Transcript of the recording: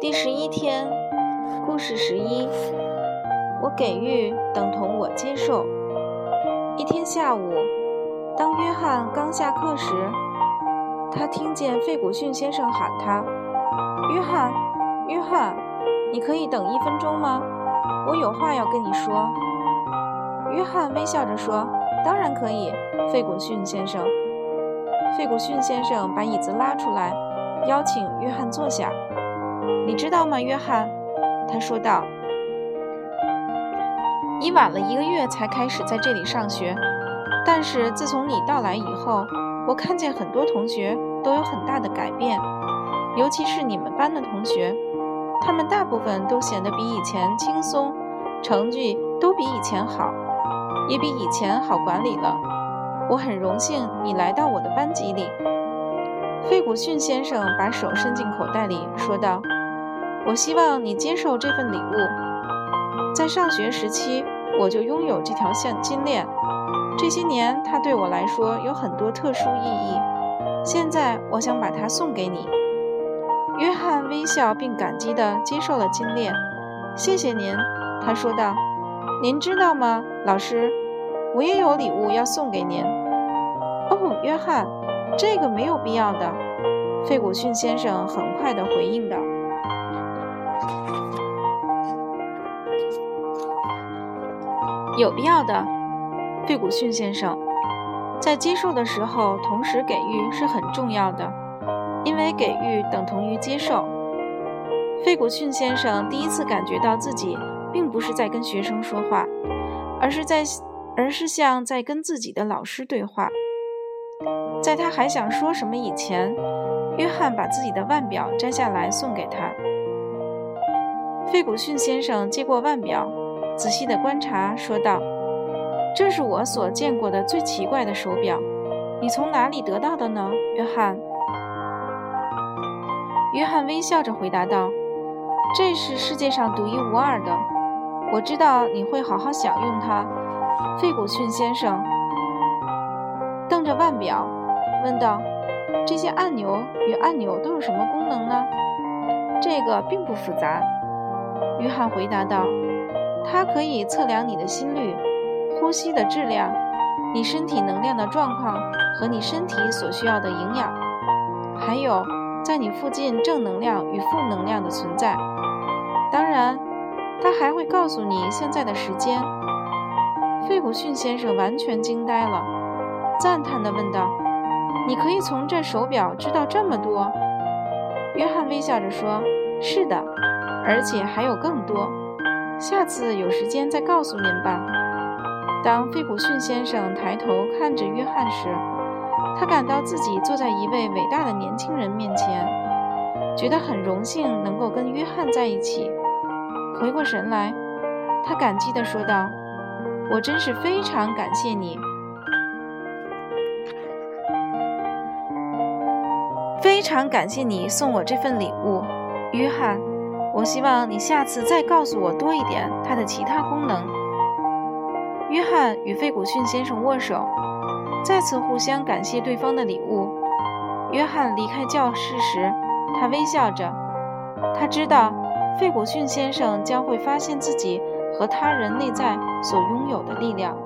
第十一天，故事十一，我给予等同我接受。一天下午，当约翰刚下课时，他听见费古逊先生喊他：“约翰，约翰，你可以等一分钟吗？我有话要跟你说。”约翰微笑着说：“当然可以，费古逊先生。”费古逊先生把椅子拉出来，邀请约翰坐下。你知道吗，约翰？他说道：“你晚了一个月才开始在这里上学，但是自从你到来以后，我看见很多同学都有很大的改变，尤其是你们班的同学，他们大部分都显得比以前轻松，成绩都比以前好，也比以前好管理了。我很荣幸你来到我的班级里。”费古逊先生把手伸进口袋里，说道。我希望你接受这份礼物。在上学时期，我就拥有这条项金链。这些年，它对我来说有很多特殊意义。现在，我想把它送给你。约翰微笑并感激地接受了金链。谢谢您，他说道。您知道吗，老师？我也有礼物要送给您。哦，约翰，这个没有必要的。费古逊先生很快地回应道。有必要的，费古逊先生，在接受的时候，同时给予是很重要的，因为给予等同于接受。费古逊先生第一次感觉到自己并不是在跟学生说话，而是在，而是像在跟自己的老师对话。在他还想说什么以前，约翰把自己的腕表摘下来送给他。费古逊先生接过腕表。仔细的观察，说道：“这是我所见过的最奇怪的手表，你从哪里得到的呢，约翰？”约翰微笑着回答道：“这是世界上独一无二的，我知道你会好好享用它。”费古逊先生瞪着腕表，问道：“这些按钮与按钮都有什么功能呢？”“这个并不复杂。”约翰回答道。它可以测量你的心率、呼吸的质量、你身体能量的状况和你身体所需要的营养，还有在你附近正能量与负能量的存在。当然，他还会告诉你现在的时间。费古逊先生完全惊呆了，赞叹地问道：“你可以从这手表知道这么多？”约翰微笑着说：“是的，而且还有更多。”下次有时间再告诉您吧。当费古逊先生抬头看着约翰时，他感到自己坐在一位伟大的年轻人面前，觉得很荣幸能够跟约翰在一起。回过神来，他感激地说道：“我真是非常感谢你，非常感谢你送我这份礼物，约翰。”我希望你下次再告诉我多一点它的其他功能。约翰与费古逊先生握手，再次互相感谢对方的礼物。约翰离开教室时，他微笑着，他知道费古逊先生将会发现自己和他人内在所拥有的力量。